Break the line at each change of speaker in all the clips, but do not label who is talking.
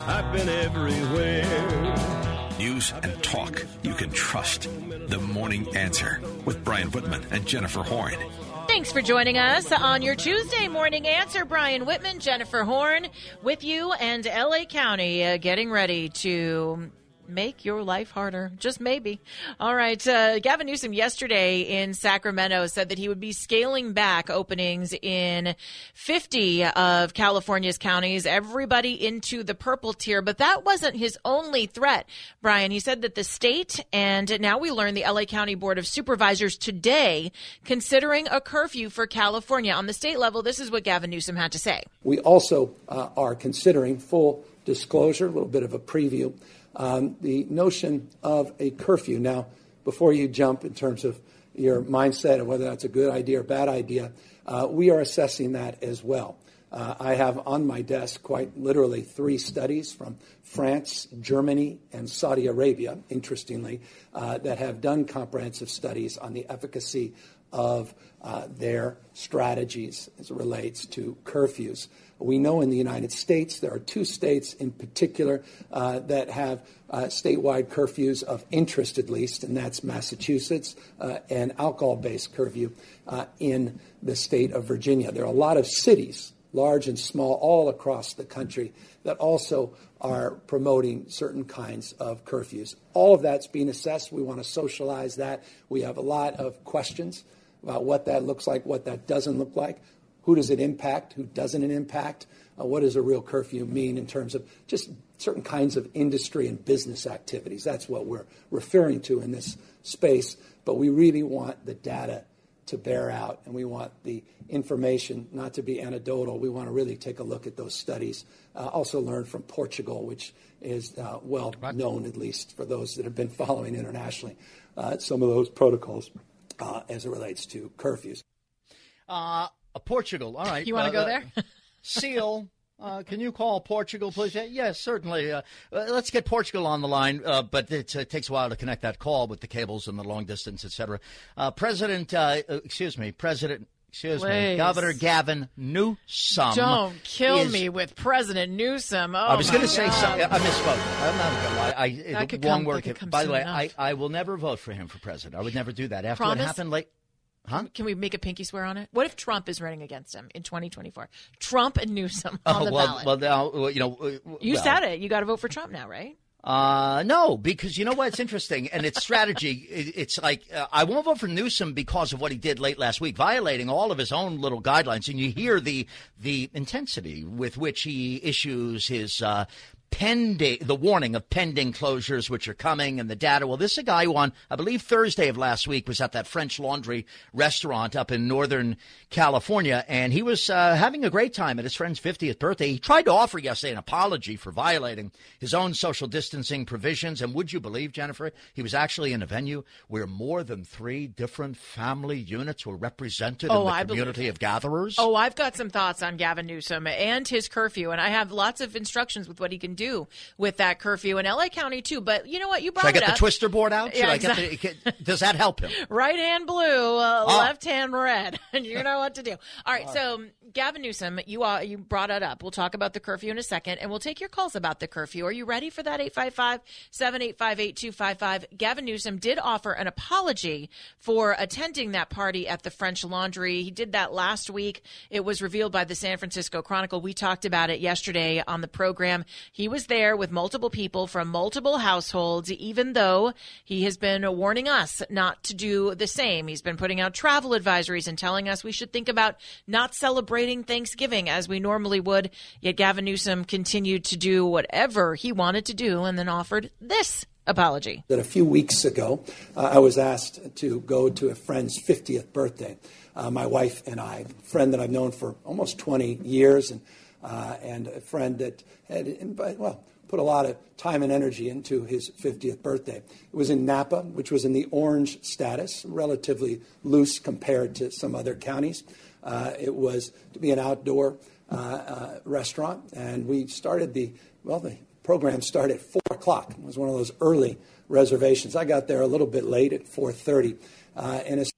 I've been everywhere.
News and talk you can trust. The Morning Answer with Brian Whitman and Jennifer Horn.
Thanks for joining us on your Tuesday morning answer. Brian Whitman, Jennifer Horn with you and LA County uh, getting ready to make your life harder. Just maybe. All right. Uh, Gavin Newsom yesterday in Sacramento said that he would be scaling back openings in 50 of California's counties, everybody into the purple tier. But that wasn't his only threat, Brian. He said that the state and now we learn the LA County Board of Supervisors today considering a curfew for California. On the state level, this is what Gavin Newsom had to say.
We also uh, are considering full disclosure, a little bit of a preview um, the notion of a curfew. Now, before you jump in terms of your mindset of whether that's a good idea or bad idea, uh, we are assessing that as well. Uh, I have on my desk quite literally three studies from France, Germany, and Saudi Arabia, interestingly, uh, that have done comprehensive studies on the efficacy of uh, their strategies as it relates to curfews. We know in the United States there are two states in particular uh, that have uh, statewide curfews of interest, at least, and that's Massachusetts uh, and alcohol based curfew uh, in the state of Virginia. There are a lot of cities, large and small, all across the country that also are promoting certain kinds of curfews. All of that's being assessed. We want to socialize that. We have a lot of questions about what that looks like, what that doesn't look like. Who does it impact? Who doesn't it impact? Uh, what does a real curfew mean in terms of just certain kinds of industry and business activities? That's what we're referring to in this space. But we really want the data to bear out, and we want the information not to be anecdotal. We want to really take a look at those studies. Uh, also, learn from Portugal, which is uh, well known, at least for those that have been following internationally, uh, some of those protocols uh, as it relates to curfews.
Uh, Portugal. All right.
You want to
uh,
go there?
Seal. Uh, can you call Portugal, please? Yes, certainly. Uh, uh, let's get Portugal on the line, uh, but it takes a while to connect that call with the cables and the long distance, etc. President, excuse me, President excuse
Please.
me, Governor Gavin Newsom.
Don't kill
is,
me with President Newsom. Oh
I was going to say
something.
I misspoke. I'm not going to lie. I,
that could
wrong
come,
word.
Could
by the way,
enough.
I, I will never vote for him for president. I would never do that. After
Promise?
what happened late. Huh?
Can we make a pinky swear on it? What if Trump is running against him in 2024? Trump and Newsom on
oh,
the
well,
ballot.
Well, now, you know. uh,
you said it. You got to vote for Trump now, right?
Uh, no, because you know what? It's interesting, and it's strategy. It's like uh, I won't vote for Newsom because of what he did late last week, violating all of his own little guidelines. And you hear the the intensity with which he issues his uh, pending the warning of pending closures which are coming and the data well this is a guy who on i believe thursday of last week was at that french laundry restaurant up in northern california and he was uh, having a great time at his friend's 50th birthday he tried to offer yesterday an apology for violating his own social distancing provisions and would you believe jennifer he was actually in a venue where more than three different family units were represented
Oh,
in the
I
community of gatherers.
Oh, I've got some thoughts on Gavin Newsom and his curfew, and I have lots of instructions with what he can do with that curfew in LA County too. But you know what? You brought
should i
it
get the twister board out should
Yeah,
i get the does that help him
Right hand blue, uh,
Oh.
left hand red. you know what to do. All right, so um, Gavin Newsom, you uh, you brought it up. We'll talk about the curfew in a second, and we'll take your calls about the curfew. Are you ready for that? 855-785-8255. Gavin Newsom did offer an apology for attending that party at the French Laundry. He did that last week. It was revealed by the San Francisco Chronicle. We talked about it yesterday on the program. He was there with multiple people from multiple households, even though he has been warning us not to do the same. He's been putting out travel advisories and telling us we should think about not celebrating Thanksgiving as we normally would. Yet Gavin Newsom continued to do whatever he wanted to do and then offered this apology.
That a few weeks ago, uh, I was asked to go to a friend's 50th birthday. Uh, my wife and I, a friend that I've known for almost 20 years, and uh, and a friend that had, well, put a lot of time and energy into his 50th birthday. It was in Napa, which was in the orange status, relatively loose compared to some other counties. Uh, it was to be an outdoor uh, uh, restaurant, and we started the, well, the program started at 4 o'clock. It was one of those early reservations. I got there a little bit late at 4.30, uh, and as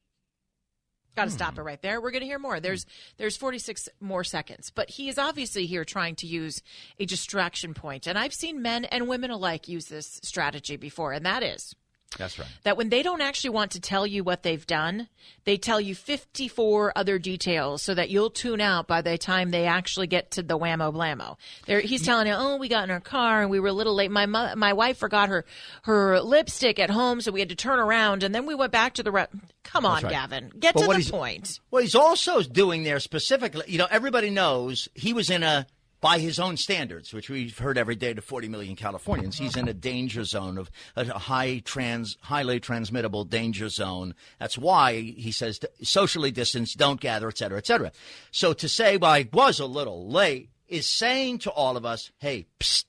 Got to stop hmm. it right there. We're going to hear more. There's there's 46 more seconds, but he is obviously here trying to use a distraction point, and I've seen men and women alike use this strategy before, and that is
That's right.
that when they don't actually want to tell you what they've done, they tell you 54 other details so that you'll tune out by the time they actually get to the whammo blammo. There, he's telling you, oh, we got in our car and we were a little late. My mo- my wife forgot her her lipstick at home, so we had to turn around and then we went back to the. Re- Come on,
right.
Gavin, get
But
to the point.
What he's also doing there specifically, you know, everybody knows he was in a, by his own standards, which we've heard every day to 40 million Californians, he's in a danger zone of a high trans, highly transmittable danger zone. That's why he says socially distance, don't gather, et cetera, et cetera. So to say, well, I was a little late is saying to all of us, hey, psst,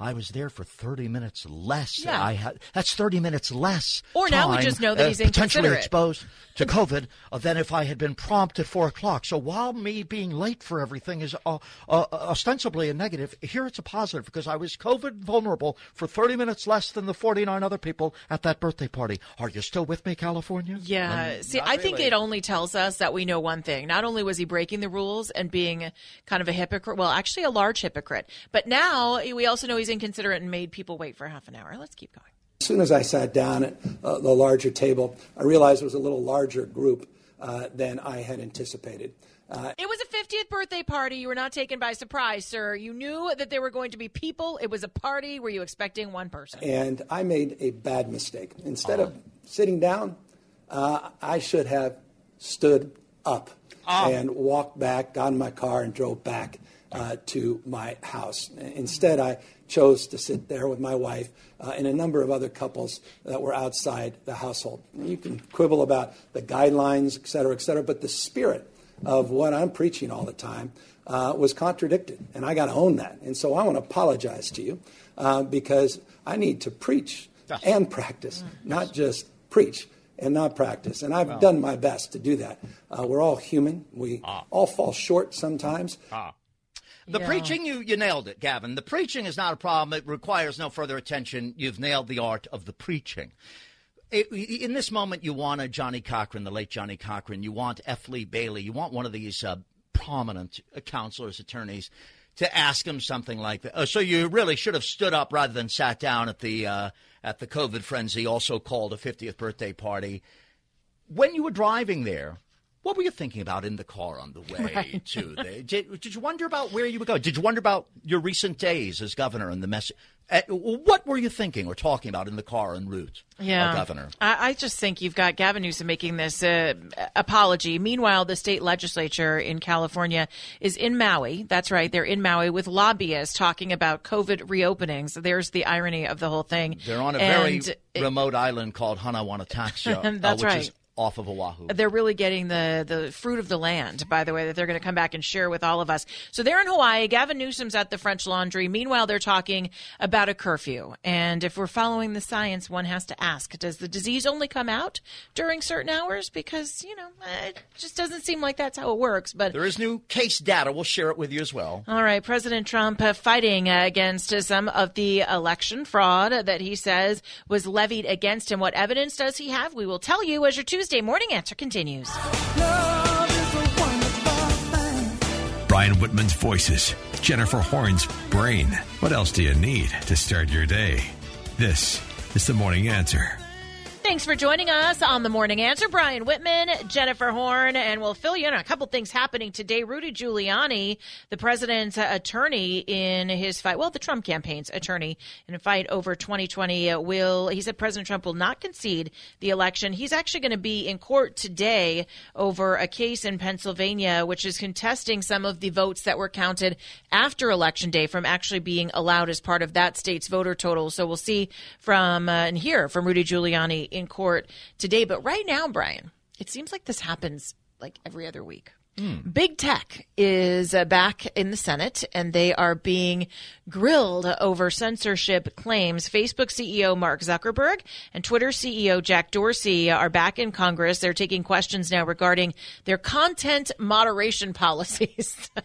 I was there for 30 minutes less.
Yeah.
I had that's 30 minutes less.
Or now we just know that
uh,
he's
potentially exposed to COVID uh, than if I had been prompt at four o'clock. So while me being late for everything is uh, uh, ostensibly a negative, here it's a positive because I was COVID vulnerable for 30 minutes less than the 49 other people at that birthday party. Are you still with me, California?
Yeah.
Um,
See,
not
I think it only tells us that we know one thing. Not only was he breaking the rules and being kind of a hypocrite, well, actually a large hypocrite, but now we also know he's inconsiderate and made people wait for half an hour. Let's keep going.
As soon as I sat down at uh, the larger table, I realized it was a little larger group uh, than I had anticipated. Uh,
It was a 50th birthday party. You were not taken by surprise, sir. You knew that there were going to be people. It was a party. Were you expecting one person?
and I made a bad mistake. Instead of sitting down, uh, I should have stood up and walked back, got in my car, and drove back uh, to my house. Instead, I chose to sit there with my wife uh, and a number of other couples that were outside the household. You can quibble about the guidelines, et cetera, et cetera, but the spirit of what I'm preaching all the time uh, was contradicted, and I got to own that. And so I want to apologize to you uh, because I need to preach and practice, not just preach and not practice. And I've done my best to do that. Uh, we're all human. We all fall short sometimes.
The
Yeah.
preaching, you, you nailed it, Gavin. The preaching is not a problem. It requires no further attention. You've nailed the art of the preaching. It- in this moment, you want a Johnnie Cochran, the late Johnnie Cochran. You want F. Lee Bailey. You want one of these uh, prominent uh, counselors, attorneys, to ask him something like that. Oh, so you really should have stood up rather than sat down at the uh, at the COVID frenzy, also called a 50th birthday party. When you were driving there, what were you thinking about in the car on the way to the? Did, did you wonder about where you would go? Did you wonder about your recent days as governor and the mess? Uh, what were you thinking or talking about in the car en route,
Yeah,
uh, governor?
I, I just think you've got Gavin Newsom making this uh, apology. Meanwhile, the state legislature in California is in Maui. That's right, they're in Maui with lobbyists talking about COVID reopenings. There's the irony of the whole thing.
They're on a very
it-
remote island called Hanawanataksia, uh,
That's
which
right.
is off of Oahu.
they're really getting the the fruit of the land, by the way, that they're going to come back and share with all of us. So they're in Hawaii. Gavin Newsom's at the French Laundry. Meanwhile, they're talking about a curfew. And if we're following the science, one has to ask: Does the disease only come out during certain hours? Because you know, it just doesn't seem like that's how it works. But
There is new case data. We'll share it with you as well.
all right, President Trump uh, fighting uh, against uh, some of the election fraud that he says was levied against him. What evidence does he have? We will tell you as your Tuesday morning answer continues.
Brian Whitman's voices, Jennifer Horn's brain. What else do you need to start your day? This is the morning answer.
Thanks for joining us on the Morning Answer. Brian Whitman, Jennifer Horn, and we'll fill you in on a couple things happening today. Rudy Giuliani, the president's uh, attorney in his fight, well, the Trump campaign's attorney in a fight over 2020, uh, will, he said President Trump will not concede the election. He's actually going to be in court today over a case in Pennsylvania, which is contesting some of the votes that were counted after Election Day from actually being allowed as part of that state's voter total. So we'll see from uh, and hear from Rudy Giuliani in court today. But right now, Brian, it seems like this happens like every other week. Big tech is uh, back in the Senate and they are being grilled over censorship claims. Facebook CEO Mark Zuckerberg and Twitter CEO Jack Dorsey are back in Congress. They're taking questions now regarding their content moderation policies.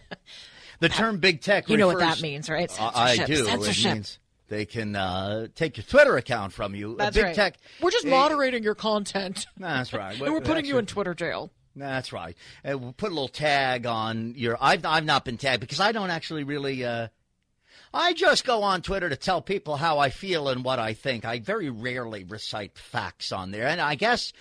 The term big tech.
You know what that means, right?
Uh, I
Censorship,
do.
censorship.
It means they can uh, take your Twitter account from you.
That's
big
right.
tech.
We're just
eh,
moderating your content.
That's right.
and we're putting you in Twitter jail.
That's right. And we'll put a little tag on your. I've I've not been tagged because I don't actually really. Uh, I just go on Twitter to tell people how I feel and what I think. I very rarely recite facts on there, and I guess.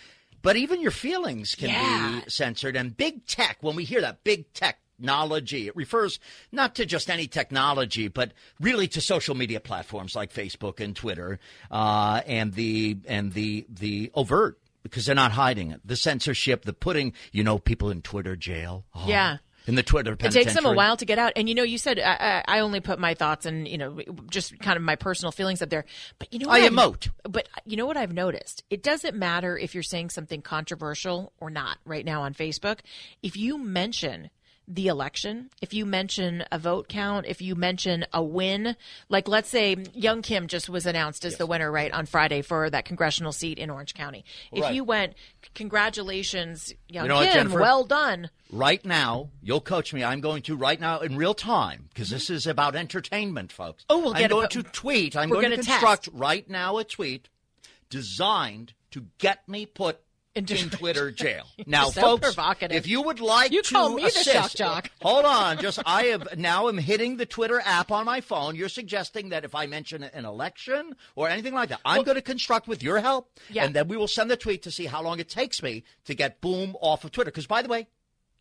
But even your feelings can
Yeah.
be censored. And big tech, when we hear that big technology, it refers not to just any technology, but really to social media platforms like Facebook and Twitter, uh, and the and the the overt because they're not hiding it. The censorship, the putting, you know, people in Twitter jail. Oh,
Yeah.
In the Twitter
It takes them a while to get out. And you know, you said I, I only put my thoughts and you know just kind of my personal feelings up there. But you know, what
I
I've-
emote.
But you know what I've noticed? It doesn't matter if you're saying something controversial or not. Right now on Facebook, if you mention the election, if you mention a vote count, if you mention a win, like let's say Young Kim just was announced as the winner, right, on Friday for that congressional seat in Orange County. If
Right.
you went, congratulations, Young
You know what,
Kim,
Jennifer?
well done.
right now, you'll coach me. I'm going to right now in real time because this mm-hmm. is about entertainment, folks.
Oh, we'll
I'm
get
going
but
to tweet. I'm going to construct right now a tweet designed to get me put in Twitter jail. Now,
so
folks,
provocative.
if you would like
You
to
call me the
assist,
shock jock.
hold on. Just I have now am hitting the Twitter app on my phone. You're suggesting that if I mention an election or anything like that, I'm going to construct with your help,
Yeah.
and then we will send the tweet to see how long it takes me to get boom off of Twitter. Because by the way.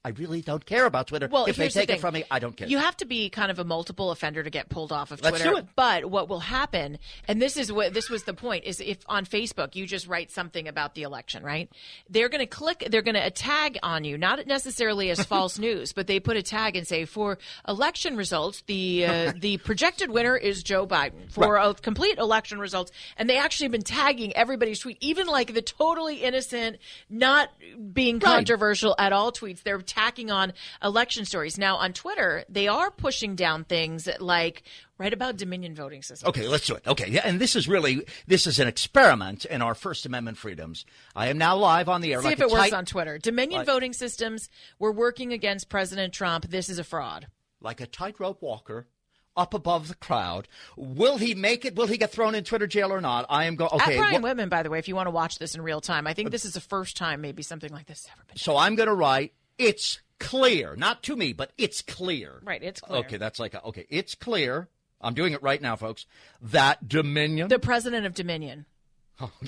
I really don't care about Twitter.
Well,
if they
here's the
take it from me, I don't care.
You have to be kind of a multiple offender to get pulled off of Twitter.
Let's do it.
But what will happen, and this is what this was the point, is if on Facebook you just write something about the election, right? They're going to click, they're going to tag on you, not necessarily as false news, but they put a tag and say for election results, the uh, the projected winner is Joe Biden for a complete election results, and they actually have been tagging everybody's tweet, even like the totally innocent, not being
Right.
controversial at all tweets. They're tacking on election stories. Now on Twitter, they are pushing down things like right about Dominion voting system.
Okay, let's do it. Okay, yeah, and this is really this is an experiment in our First Amendment freedoms. I am now live on the air.
See
like
if it works on Twitter. Dominion
Like-
voting systems. We're working against President Trump. This is a fraud.
like a tightrope walker up above the crowd. Will he make it? Will he get thrown in Twitter jail or not? I am going. Okay,
At Brian
what-
Whitman, by the way, if you want to watch this in real time, I think this is the first time maybe something like this has ever been.
so I'm going to write. It's clear, not to me, but it's clear.
Right, it's clear.
Okay, that's like a, okay. It's clear. I'm doing it right now, folks. That Dominion.
The president of Dominion,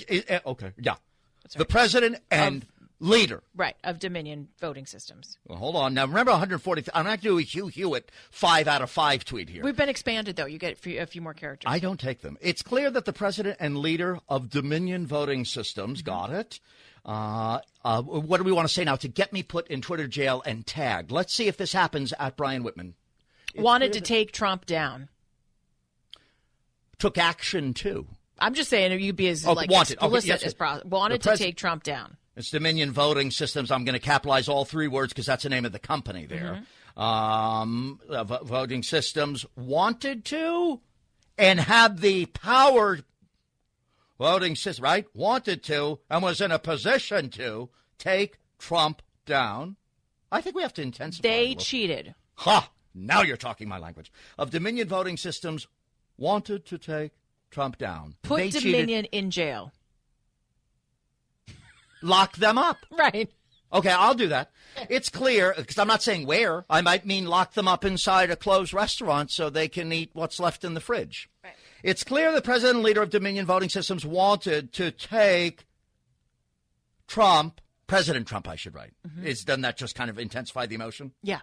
eh, okay, yeah. The president and leader.
right, of Dominion voting systems.
Well, hold on. Now, remember 140. I'm not doing a Hugh Hewitt five out of five tweet here.
We've been expanded though. You get a few, a few more characters.
I don't take them. It's clear that the president and leader of Dominion Voting Systems got it. Uh, uh, what do we want to say now to get me put in Twitter jail and tagged? Let's see if this happens at Brian Whitman.
Wanted to take Trump down.
Took action too.
I'm just saying you'd be as
Oh,
like
wanted. Okay, yes,
as possible. Wanted
pres-
to take Trump down.
It's Dominion Voting Systems. I'm going to capitalize all three words because that's the name of the company there. Um, uh, voting Systems wanted to and had the power. Voting system, right? Wanted to and was in a position to take Trump down. I think we have to intensify.
They cheated.
Ha! Now you're talking my language. Of Dominion Voting Systems wanted to take Trump down.
Put
they cheated.
Dominion in jail.
Lock them up.
Right.
Okay, I'll do that. It's clear because I'm not saying where. I might mean lock them up inside a closed restaurant so they can eat what's left in the fridge. It's clear the president and leader of Dominion Voting Systems wanted to take Trump, President Trump, I should write. Is doesn't that just kind of intensify the emotion?
Yeah.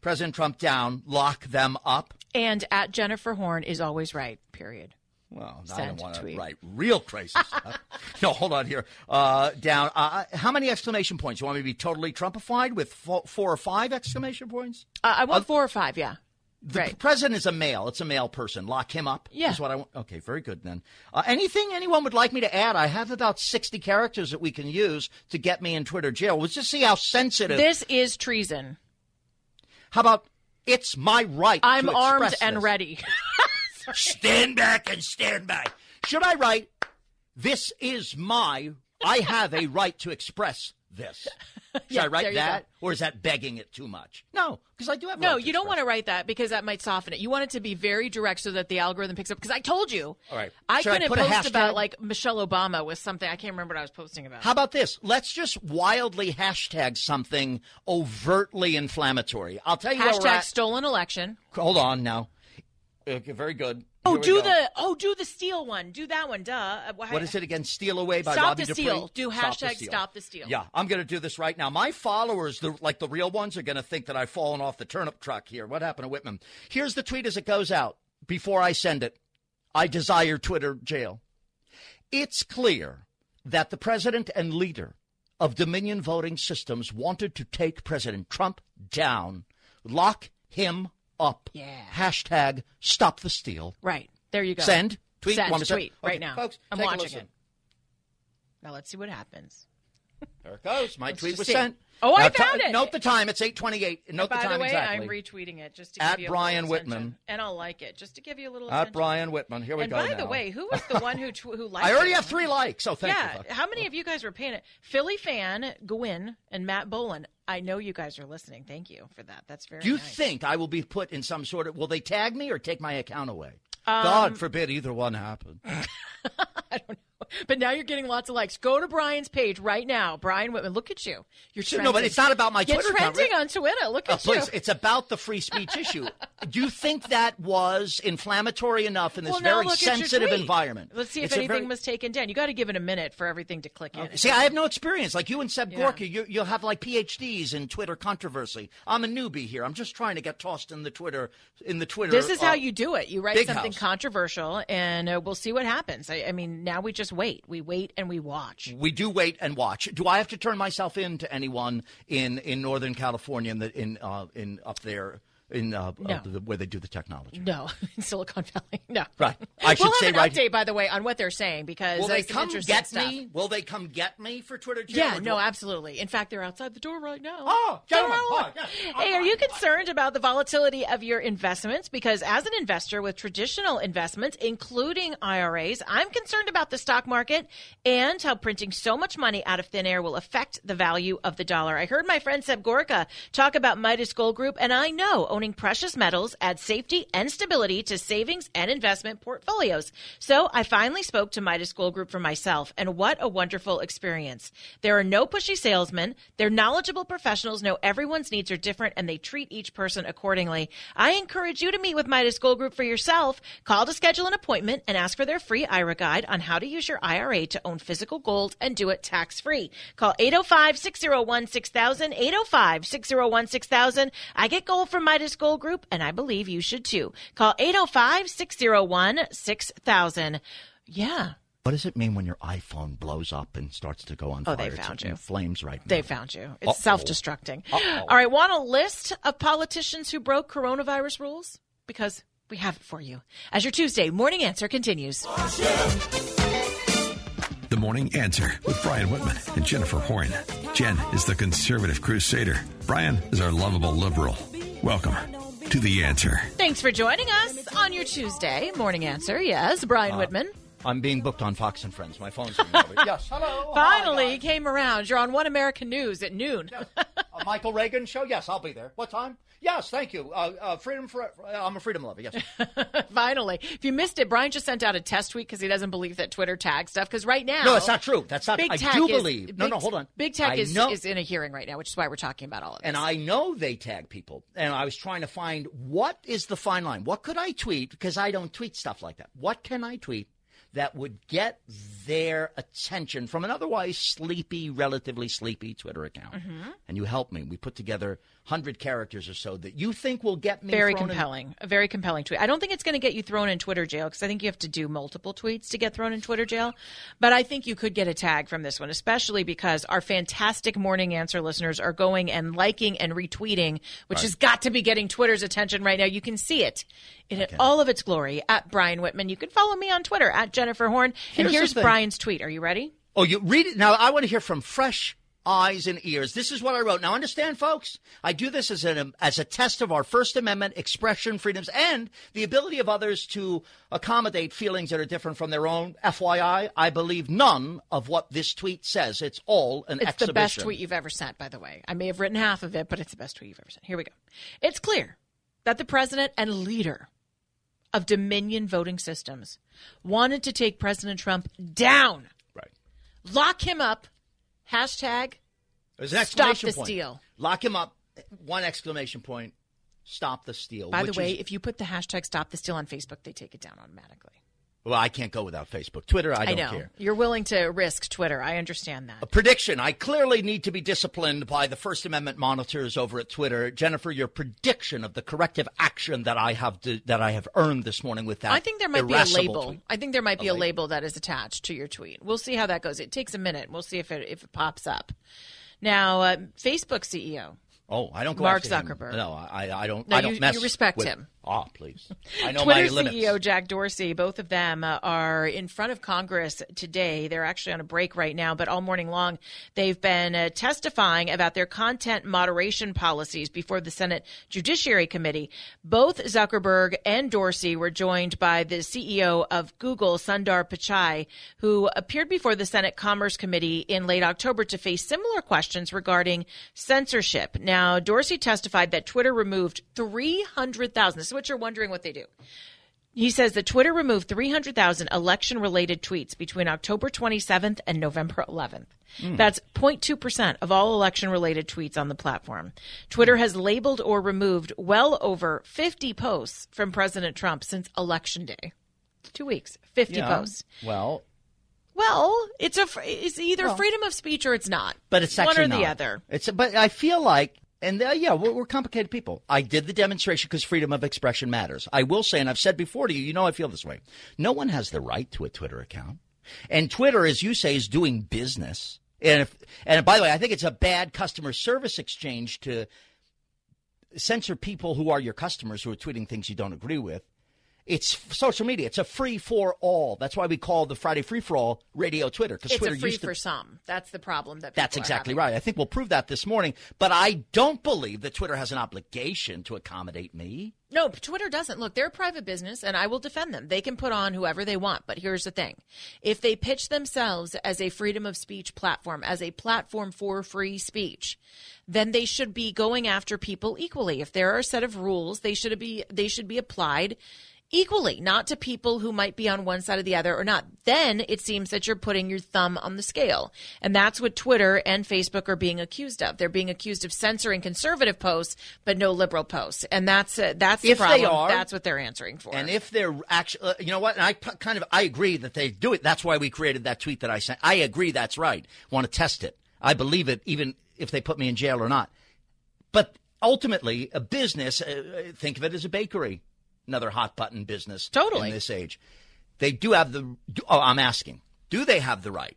President Trump down, lock them up.
And at Jennifer Horn is always right. Period.
Well, I
Send
don't want to write real crazy stuff. no, hold on here. Uh, down. Uh, how many exclamation points? You want me to be totally Trumpified with fo- four or five exclamation points?
Uh, I want four or five. Yeah.
The
right.
president is a male. It's a male person. Lock him up.
Yeah.
Is what I want. Okay, very good then. Uh, anything anyone would like me to add? I have about 60 characters that we can use to get me in Twitter jail. Let's just see how sensitive.
This is treason.
How about it's my right
I'm armed and
this.
ready.
Stand back and stand by. Should I write, this is my, I have a right to express this? Should
Yeah,
I write that?
go.
Or is that begging it too much? No, because I do have
No, you don't want to write that because that might soften it. You want it to be very direct so that the algorithm picks up. Because I told you,
All right.
I
Should
couldn't
a
post about like Michelle Obama with something. I can't remember what I was posting about.
How about this? Let's just wildly hashtag something overtly inflammatory. I'll tell you
Hashtag stolen election.
Hold on now. Okay, very good.
Oh, do
go.
the oh, do the steal one. Do that one. Duh. Uh,
What is it again? Steal away by
Stop
Robbie
the steal. Do
Stop the
hashtag
steal.
stop the steal.
Yeah, I'm going to do this right now. My followers, the, like the real ones, are going to think that I've fallen off the turnip truck here. What happened to Whitman? Here's the tweet as it goes out. Before I send it, I desire Twitter jail. It's clear that the president and leader of Dominion Voting Systems wanted to take President Trump down, lock him up.
Yeah.
Hashtag stop the steal.
Right there, you go.
Send. Tweet.
Send.
Want me to
tweet right now,
folks,
I'm watching it. Now let's see what happens.
There it goes. My
Let's
tweet was
see.
sent.
Oh, I
Now, ti-
found it.
Note the time. It's 828. Note the time exactly.
By the way,
exactly.
I'm retweeting it just to
At
give you a
Brian. Whitman.
and I'll like it just to give you a little.
At
attention.
Brian Whitman. Here we
and
go
by
now.
the way, who was the one who tw- who liked?
I already
it?
have three likes, so thank
yeah,
you. folks.
how many of you guys were paying it? Philly fan Gwyn and Matt Boland. I know you guys are listening. Thank you for that. That's very.
Do you
nice.
think I will be put in some sort of? Will they tag me or take my account away?
Um,
God forbid either one happen.
I don't know. But now you're getting lots of likes. Go to Brian's page right now, Brian Whitman. Look at you. You're trending.
no, but it's not about my
You're
Twitter account.
trending
right?
on Twitter. Look
Uh,
at you.
it's about the free speech issue. Do you think that was inflammatory enough in this
well,
very
look at your
sensitive environment?
Let's see if
It's
anything
very-
was taken down. You got to give it a minute for everything to click in.
See, I have no experience. Like you and Seb
Yeah.
Gorka, you, you'll have like PhDs in Twitter controversy. I'm a newbie here. I'm just trying to get tossed in the Twitter in the Twitter.
This is how
uh,
you do it. You write something
House.
controversial, and uh, we'll see what happens. I, I mean, now we just wait. We wait and we watch.
We do wait and watch. Do I have to turn myself in to anyone in, in Northern California in the in uh, in up there in uh,
No.
uh, the, where they do the technology?
No, in Silicon Valley. No.
Right. I should
we'll
say
have an
right-
update, by the way, on what they're saying because
Will they come get
stuff.
me? Will they come get me for Twitter?
Yeah, no,
I-
absolutely. In fact, they're outside the door right now.
Oh, gentlemen,
out.
yes.
Hey, are you concerned about the volatility of your investments? Because as an investor with traditional investments, including IRAs, I'm concerned about the stock market and how printing so much money out of thin air will affect the value of the dollar. I heard my friend Seb Gorka talk about Midas Gold Group, and I know owning precious metals adds safety and stability to savings and investment portfolios. So I finally spoke to Midas Gold Group for myself, and what a wonderful experience. There are no pushy salesmen. Their knowledgeable professionals know everyone's needs are different and they treat each person accordingly. I encourage you to meet with Midas Gold Group for yourself. Call to schedule an appointment and ask for their free IRA guide on how to use your IRA to own physical gold and do it tax free. Call 805 601 6000, 805 601 6000. I get gold from Midas Gold Group and I believe you should too. Call 805 601 6000. Yeah.
What does it mean when your iPhone blows up and starts to go on
Oh,
fire?
they found
in
you.
Flames right now.
They found you. It's self-destructing. All right, want a list of politicians who broke coronavirus rules? Because we have it for you. As your Tuesday morning answer continues.
The Morning Answer with Brian Whitman and Jennifer Horn. Jen is the conservative crusader. Brian is our lovable liberal. Welcome to The Answer.
Thanks for joining us on your Tuesday morning answer. Yes, Brian uh, Whitman.
I'm being booked on Fox and Friends. My phone's ringing over. Yes, hello.
Finally
Hi,
came around. You're on One American News at noon.
guys. A Michael Reagan show? Yes, I'll be there. What time? Yes, thank you. Uh, uh, freedom for. I'm a freedom lover. Yes.
Finally. If you missed it, Brian just sent out a test tweet because he doesn't believe that Twitter tags stuff. Because right now.
No, that's not true. That's not.
Big
I
Tech
do
is-
believe. No,
Big-
no, hold on.
Big Tech
I
is,
know-
is in a hearing right now, which is why we're talking about all of this.
And I know they tag people. And I was trying to find what is the fine line? What could I tweet? Because I don't tweet stuff like that. What can I tweet that would get their attention from an otherwise sleepy, relatively sleepy Twitter account?
Mm-hmm.
And you help me. We put together 100 characters or so that you think will get me
very
thrown in-
compelling a very compelling tweet i don't think it's going to get you thrown in twitter jail because i think you have to do multiple tweets to get thrown in twitter jail but i think you could get a tag from this one especially because our fantastic morning answer listeners are going and liking and retweeting which has got to be getting twitter's attention right now you can see it in all of its glory at brian whitman you can follow me on twitter at jennifer horn and
here's
brian's tweet are you ready
Oh, you read it now. I want to hear from fresh eyes and ears. This is what I wrote. Now, understand, folks, I do this as, an, as a test of our First Amendment expression freedoms and the ability of others to accommodate feelings that are different from their own. FYI, I believe none of what this tweet says. It's all an
It's
exhibition.
the best tweet you've ever sent, by the way. I may have written half of it, but it's the best tweet you've ever sent. Here we go. It's clear that the president and leader of Dominion voting systems wanted to take President Trump down,
Right.
lock him up. Hashtag
There's an
Stop the
point.
steal.
Lock him up. One exclamation point. Stop the steal.
By the way,
is-
if you put the hashtag stop the steal on Facebook, they take it down automatically.
Well, I can't go without Facebook. Twitter, I don't
know.
care.
You're willing to risk Twitter. I understand that.
A prediction. I clearly need to be disciplined by the First Amendment monitors over at Twitter. Jennifer, your prediction of the corrective action that I have to, that I have earned this morning with that.
I think there might be a label.
tweet.
I think there might be
A
a
label.
label that is attached to your tweet. We'll see how that goes. It takes a minute. We'll see if it if it pops up. Now, uh, Facebook CEO
Oh, I don't go
Mark
after him.
Zuckerberg.
No, I, I don't.
No,
I don't
you-
mess.
you respect
with-
him.
Ah, please. I know
Twitter
my.
CEO Jack Dorsey, both of them uh, are in front of Congress today. They're actually on a break right now, but all morning long they've been uh, testifying about their content moderation policies before the Senate Judiciary Committee. Both Zuckerberg and Dorsey were joined by the CEO of Google, Sundar Pichai, who appeared before the Senate Commerce Committee in late October to face similar questions regarding censorship. Now, Dorsey testified that Twitter removed 300,000. What you're wondering what they do. He says that Twitter removed 300,000 election related tweets between October 27th and November 11th. Hmm. That's 0.2% of all election related tweets on the platform. Twitter has labeled or removed well over 50 posts from President Trump since election day. Two weeks, 50
Yeah.
posts.
Well,
Well, it's a it's either freedom of speech or it's not.
but it's
one or the other.
It's but I feel like. And uh, yeah, we're, we're complicated people. I did the demonstration because freedom of expression matters. I will say, and I've said before to you, you know, I feel this way. No one has the right to a Twitter account, and Twitter, as you say, is doing business. And if, and by the way, I think it's a bad customer service exchange to censor people who are your customers who are tweeting things you don't agree with. It's social media. It's a free for all. That's why we call the Friday free for all radio Twitter because
It's
Twitter
free
used to
for some. That's the problem that
that's exactly right. I think we'll prove that this morning. But I don't believe that Twitter has an obligation to accommodate me.
No, Twitter doesn't. Look, they're a private business and I will defend them. They can put on whoever they want. But here's the thing if they pitch themselves as a freedom of speech platform, as a platform for free speech, then they should be going after people equally. If there are a set of rules, they should be they should be applied equally, not to people who might be on one side or the other or not. Then it seems that you're putting your thumb on the scale. And that's what Twitter and Facebook are being accused of. They're being accused of censoring conservative posts, but no liberal posts. And that's, uh, that's the
If they
problem.
are-
that's what they're answering for.
And if they're actually, uh, you know what? And I p- kind of, I agree that they do it. That's why we created that tweet that I sent. I agree that's right. Want to test it. I believe it, even if they put me in jail or not. But ultimately, a business, uh, uh, think of it as a bakery, another hot button business.
Totally.
In this age, they do have the. Oh, I'm asking, do they have the right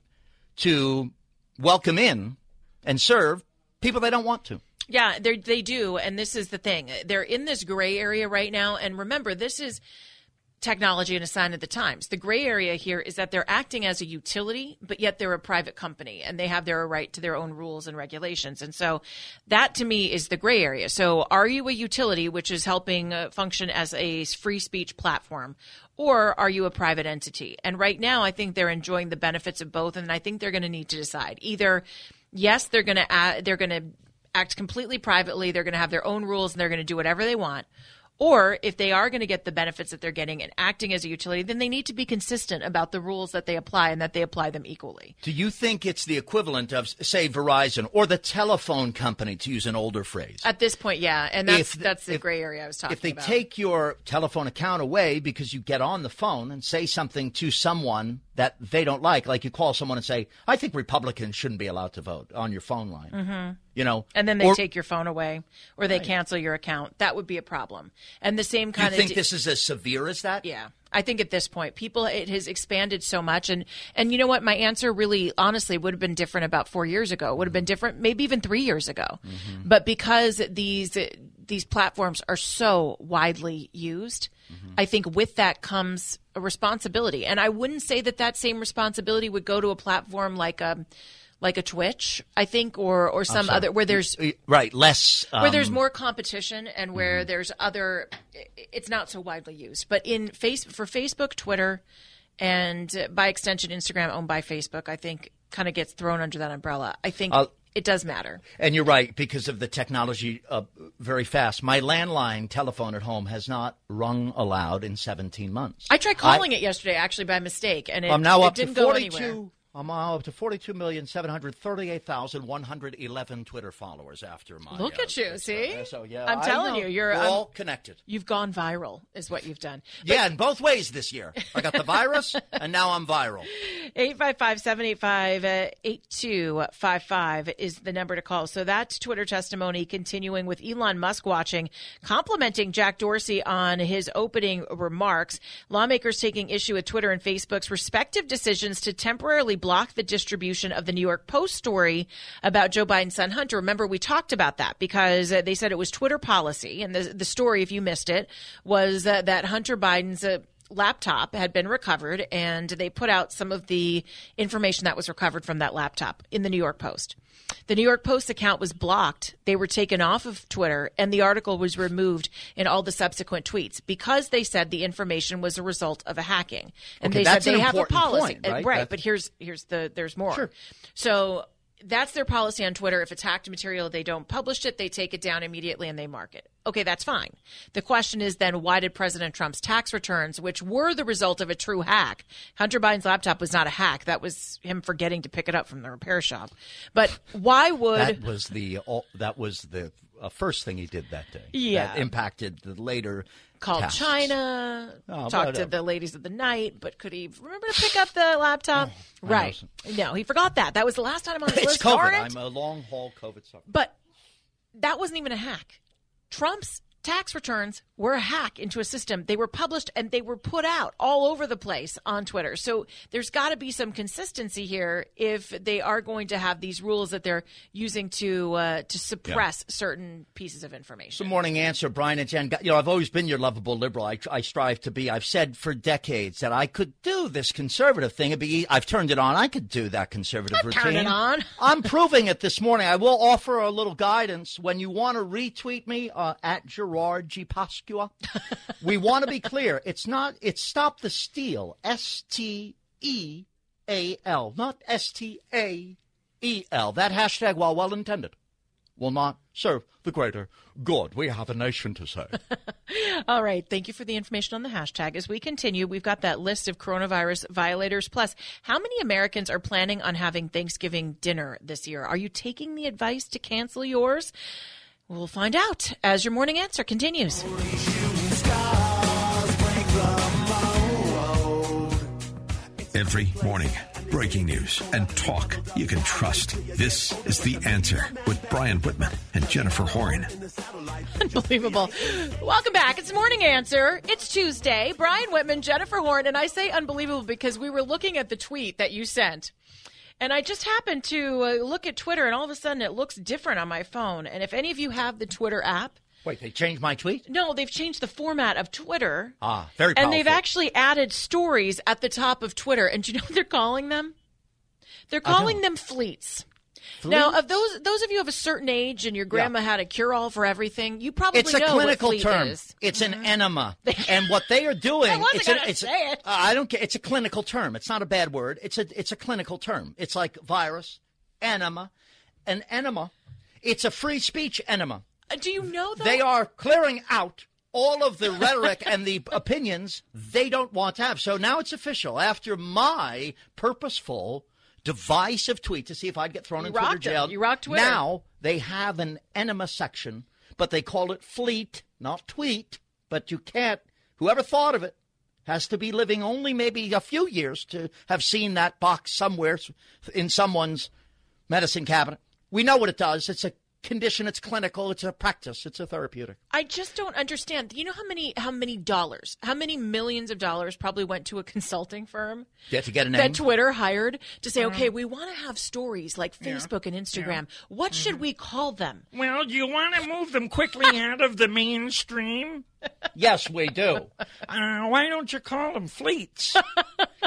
to welcome in and serve people they don't want to?
Yeah, they they do, and this is the thing. They're in this gray area right now, and remember, this is technology and a sign of the times. The gray area here is that they're acting as a utility, but yet they're a private company and they have their right to their own rules and regulations. And so that to me is the gray area. So are you a utility which is helping uh, function as a free speech platform? Or are you a private entity? And right now, I think they're enjoying the benefits of both, and I think they're going to need to decide either. Yes, they're going to they're going to act completely privately. They're going to have their own rules and they're going to do whatever they want. Or if they are going to get the benefits that they're getting and acting as a utility, then they need to be consistent about the rules that they apply and that they apply them equally.
Do you think it's the equivalent of, say, Verizon or the telephone company, to use an older phrase?
At this point, yeah, and that's
If the-
that's the
if-
gray area I was talking about.
if they
about.
take your telephone account away because you get on the phone and say something to someone that they don't like, like you call someone and say, "I think Republicans shouldn't be allowed to vote" on your phone line, mm-hmm. you know,
and then they
or,
take your phone away or they cancel your account, that would be a problem. And the same
You
kind of You
think this is as severe as that?
Yeah. I think at this point, people it has expanded so much, and and you know what? My answer really, honestly, would have been different about four years ago. It would have been different, maybe even three years ago.
Mm-hmm.
But because these these platforms are so widely used,
Mm-hmm.
I think with that comes a responsibility. And I wouldn't say that that same responsibility would go to a platform like a like a Twitch, I think, or or some other where there's
right less
where there's
um,
more competition and where
Mm-hmm.
there's other it's not so widely used but in face for facebook twitter and by extension instagram owned by facebook i think kind of gets thrown under that umbrella i think
Uh,
it does matter
And you're right because of the technology uh, very fast. My landline telephone at home has not rung aloud in 17 months.
i tried calling it yesterday actually by mistake and it,
I'm now
it
up to
didn't go anywhere
42. I'm now up to 42,738,111 Twitter followers after my.
Look
uh,
at you, see?
So yeah,
I'm telling you, you're,
We're
um,
all connected.
you've gone viral is what you've done
Yeah, in both ways this year. I got the virus, and now I'm viral.
855-785-8255 is the number to call. So that's Twitter testimony continuing with Elon Musk watching, complimenting Jack Dorsey on his opening remarks. Lawmakers taking issue with Twitter and Facebook's respective decisions to temporarily block the distribution of the New York Post story about Joe Biden's son Hunter. Remember, we talked about that because uh, they said it was Twitter policy. And the, the story, if you missed it, was uh, that Hunter Biden's uh, laptop had been recovered and they put out some of the information that was recovered from that laptop in the New York Post. The New York Post account was blocked. They were taken off of Twitter and the article was removed in all the subsequent tweets because they said the information was a result of a hacking. And
Okay,
they said
an
they have a policy.
point, right?
right, but here's here's the there's more.
Sure.
So that's their policy on Twitter. If it's hacked material, they don't publish it, they take it down immediately and they mark it. Okay, that's fine. The question is then why did President Trump's tax returns, which were the result of a true hack, Hunter Biden's laptop was not a hack, that was him forgetting to pick it up from the repair shop. But why would
That was the that was the uh, first thing he did that day.
Yeah.
that impacted the later
called
tasks.
China,
Oh,
talked to the ladies of the night, but could he remember to pick up the laptop?
I
right. No, he forgot that. That was the last time on his
It's
list.
COVID. I'm a long haul COVID sucker.
But that wasn't even a hack. Trump's tax returns were a hack into a system. They were published and they were put out all over the place on Twitter. So there's got to be some consistency here if they are going to have these rules that they're using to uh, to suppress certain pieces of information.
Good morning, answer, Brian and Jen. You know, I've always been your lovable liberal. I, I strive to be. I've said for decades that I could do this conservative thing. It'd be, I've turned it on. I could do that conservative routine.
turn it on.
I'm proving it this morning. I will offer a little guidance when you want to retweet me uh, at Gerard G. Pasqua. we want to be clear. It's not. It's stop the steal. S T E A L, not S T A E L. That hashtag, while well intended, will not serve the greater good. We have a nation to save.
All right. Thank you for the information on the hashtag. As we continue, we've got that list of coronavirus violators. Plus, how many Americans are planning on having Thanksgiving dinner this year? Are you taking the advice to cancel yours? We'll find out as your morning answer continues.
Every morning, breaking news and talk you can trust. This is The Answer with Brian Whitman and Jennifer Horn.
Unbelievable. Welcome back. It's Morning Answer. It's Tuesday. Brian Whitman, Jennifer Horn, and I say unbelievable because we were looking at the tweet that you sent. And I just happened to uh, look at Twitter, and all of a sudden it looks different on my phone. And if any of you have the Twitter app,
Wait, they changed my tweet?
no, they've changed the format of Twitter.
Ah, very
And they've actually added stories at the top of Twitter. And do you know what they're calling them? They're calling them fleets. Now, of those those of you of a certain age and your grandma had a cure all for everything, you probably
It's a clinical term.
is. Mm-hmm.
It's an enema, and what they are doing.
I wasn't
it's
gonna
it's,
say it.
Uh, I don't care. It's a clinical term. It's not a bad word. It's a it's a clinical term. It's like virus, enema, an enema. It's a free speech enema.
Uh, Do you know though?
They are clearing out all of the rhetoric and the opinions they don't want to have. So now it's official. After my purposeful, divisive tweet to see if I'd get thrown
You
in Twitter jail,
You rocked Twitter.
now they have an enema section, but they call it fleet, not tweet. But you can't. Whoever thought of it has to be living only maybe a few years to have seen that box somewhere in someone's medicine cabinet. We know what it does. It's a condition. It's clinical. It's a practice. It's a therapeutic.
I just don't understand. You know how many how many dollars, how many millions of dollars probably went to a consulting firm
Yeah, to get a name.
that Twitter hired to say, okay, we want to have stories like Facebook and Instagram. What
Mm-hmm.
should we call them?
Well, do you want to move them quickly out of the mainstream?
yes, we do.
Uh, why don't you call them fleets?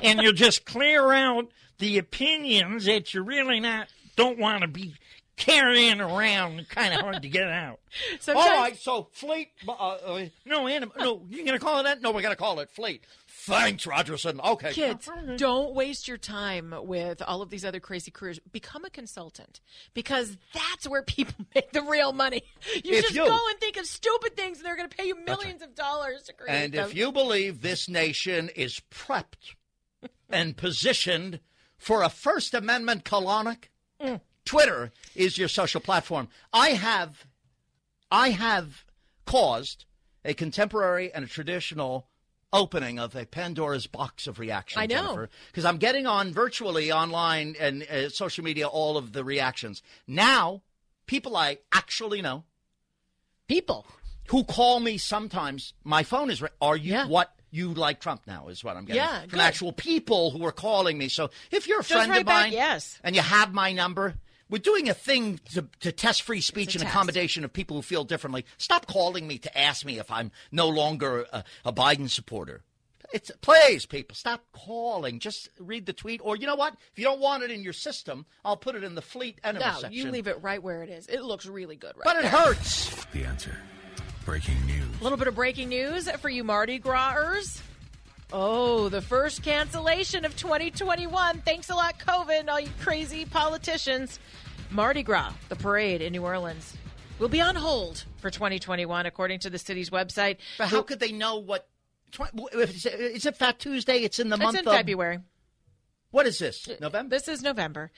and you just clear out the opinions that you're really not don't want to be carrying around, kind of hard to get out.
Sometimes-
All right, so fleet. Uh, uh, no, anim- no, you gonna call it that? No, we're gonna call it fleet. Thanks, Rogerson. Okay,
Kids, don't waste your time with all of these other crazy careers. Become a consultant because that's where people make the real money. You
If
just
you-
go and think of stupid things, and they're going to pay you millions of dollars to create
And
them.
if you believe this nation is prepped and positioned for a First Amendment colonic, Twitter is your social platform. I have, I have caused a contemporary and a traditional opening of a Pandora's box of reaction.
I know.
because I'm getting on virtually online and uh, social media all of the reactions now. People I actually know
people
who call me sometimes. My phone is. Are you
Yeah.
what you like Trump now? Is what I'm getting
Yeah,
from
good.
actual people who are calling me. So if you're a
Just
friend of
back
mine,
yes.
and you have my number. We're doing a thing to, to test free speech
a
and
test.
accommodation of people who feel differently. Stop calling me to ask me if I'm no longer a, a Biden supporter. It's please, people, stop calling. Just read the tweet, or you know what? If you don't want it in your system, I'll put it in the fleet enemy
no,
section.
you leave it right where it is. It looks really good right
but it
there.
hurts.
The answer. Breaking news.
A little bit of breaking news for you Mardi Grasers. Oh, the first cancellation of 2021. Thanks a lot, COVID, all you crazy politicians. Mardi Gras, the parade in New Orleans, will be on hold for 2021, according to the city's website.
But how could they know what? it's- Is it Fat Tuesday? It's in the
It's
month
in
of
February.
What is this? November.
This is November.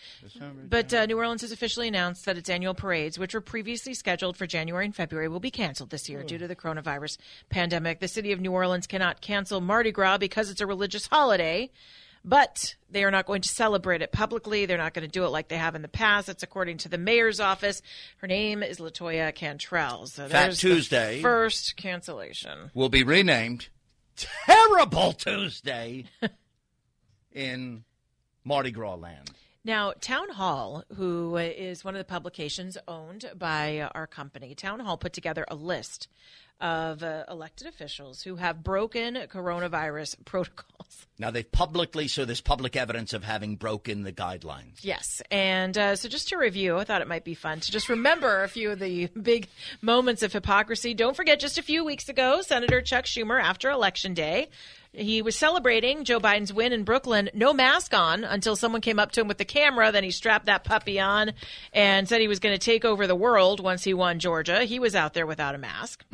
But uh, New Orleans has officially announced that its annual parades, which were previously scheduled for January and February, will be canceled this year due to the coronavirus pandemic. The city of New Orleans cannot cancel Mardi Gras because it's a religious holiday, but they are not going to celebrate it publicly. They're not going to do it like they have in the past. That's according to the mayor's office. Her name is LaToya Cantrell. So
Fat
there's the
Tuesday.
first cancellation.
will be renamed Terrible Tuesday in Mardi Gras land.
Now, Townhall, who is one of the publications owned by our company, Townhall put together a list of uh, elected officials who have broken coronavirus protocols.
Now they've publicly, so there's public evidence of having broken the guidelines.
Yes. And uh, so just to review, I thought it might be fun to just remember a few of the big moments of hypocrisy. Don't forget, just a few weeks ago, Senator Chuck Schumer, after Election Day, he was celebrating Joe Biden's win in Brooklyn, no mask on until someone came up to him with the camera. Then he strapped that puppy on and said he was going to take over the world once he won Georgia. He was out there without a mask.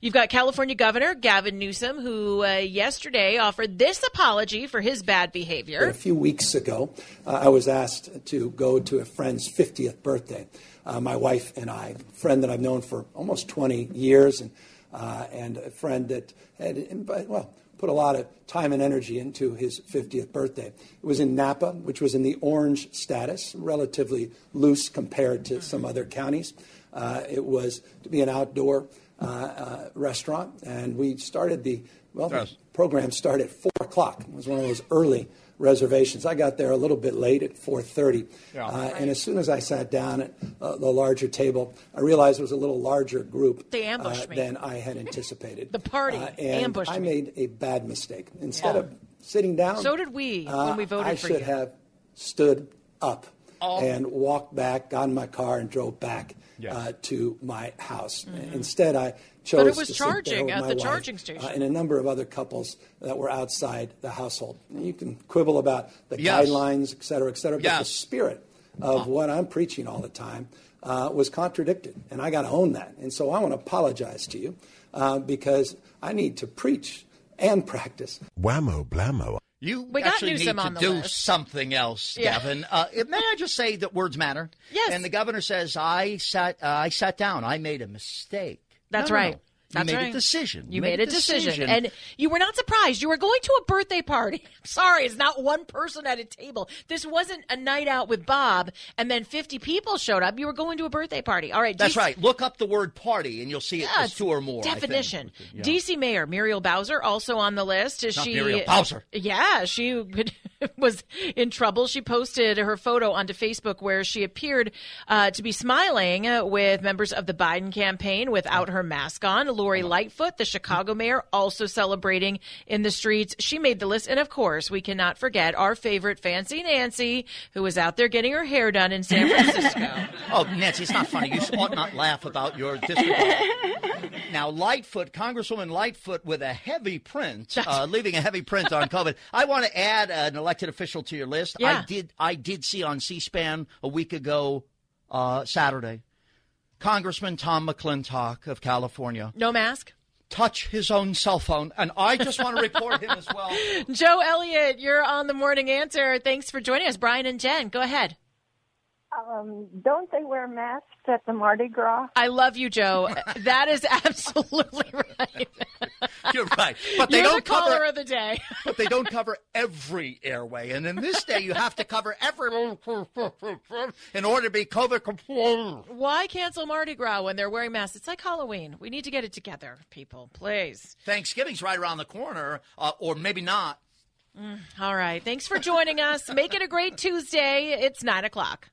You've got California Governor Gavin Newsom, who uh, yesterday offered this apology for his bad behavior.
A few weeks ago, uh, I was asked to go to a friend's 50th birthday. Uh, my wife and I, a friend that I've known for almost 20 years, and uh, and a friend that had, invi- well, put a lot of time and energy into his 50th birthday. It was in Napa, which was in the orange status, relatively loose compared to some other counties. Uh, it was to be an outdoor uh, uh, restaurant, and we started the well. the program started at four o'clock. It was one of those early reservations. I got there a little bit late at 4:30,
Yeah.
uh, and as soon as I sat down at uh, the larger table, I realized it was a little larger group
They ambushed
uh,
me.
than I had anticipated.
The party
uh, and
ambushed
I
me.
made a bad mistake. Instead
Oh.
of sitting down,
So did we
uh,
when we voted
I
for
should
you.
have stood up
Oh.
and walked back, got in my car, and drove back. Uh, to my house. Instead, I chose
Mm-hmm. it was
to
charging
with
at
my
the
wife,
charging
uh,
station.
and a number of other couples that were outside the household. And you can quibble about the
Yes.
guidelines, et cetera, et cetera, but the spirit of what I'm preaching all the time uh, was contradicted, and I got to own that. And so I want to apologize to you uh, because I need to preach and practice.
Whammo blammo.
You
We got
actually need to do
list.
something else,
Yeah.
Gavin. Uh, may I just say that words matter?
Yes.
And the governor says, "I sat, uh, I sat down. I made a mistake."
That's
no,
right.
no.
That's
you made
right.
a decision.
You, made, a decision. And you were not surprised. You were going to a birthday party. Sorry, it's not one person at a table. This wasn't a night out with Bob and then 50 people showed up. You were going to a birthday party. All right.
That's
DC
right. Look up the word party, and you'll see it
Yeah,
as two or more.
Definition.
Yeah.
DC Mayor Muriel Bowser also on the list. Is she
Muriel Bowser.
Yeah, she was in trouble. She posted her photo onto Facebook where she appeared uh, to be smiling uh, with members of the Biden campaign without her mask on. Lori Lightfoot, the Chicago mayor, also celebrating in the streets. She made the list. And of course, we cannot forget our favorite Fancy Nancy, who was out there getting her hair done in San Francisco.
Oh, Nancy, it's not funny. You ought not laugh about your disregard. now, Lightfoot, Congresswoman Lightfoot, with a heavy print, uh, leaving a heavy print on COVID. I want to add an elected official to your list.
Yeah.
I did. I did see on C-SPAN a week ago, uh, Saturday, Congressman Tom McClintock of California
no mask?
touch his own cell phone, and I just want to report him as well.
Joe Elliott, you're on the morning answer. Thanks for joining us. Brian and Jen, go ahead.
Um, don't they wear masks at the Mardi Gras?
I love you, Joe. That is absolutely right.
You're right, but they
You're
don't
the caller
cover.
of the day.
But they don't cover every airway, and in this day, you have to cover every in order to be COVID compliant.
Why cancel Mardi Gras when they're wearing masks? It's like Halloween. We need to get it together, people. Please.
Thanksgiving's right around the corner, uh, or maybe not.
All right. Thanks for joining us. Make it a great Tuesday. It's nine o'clock.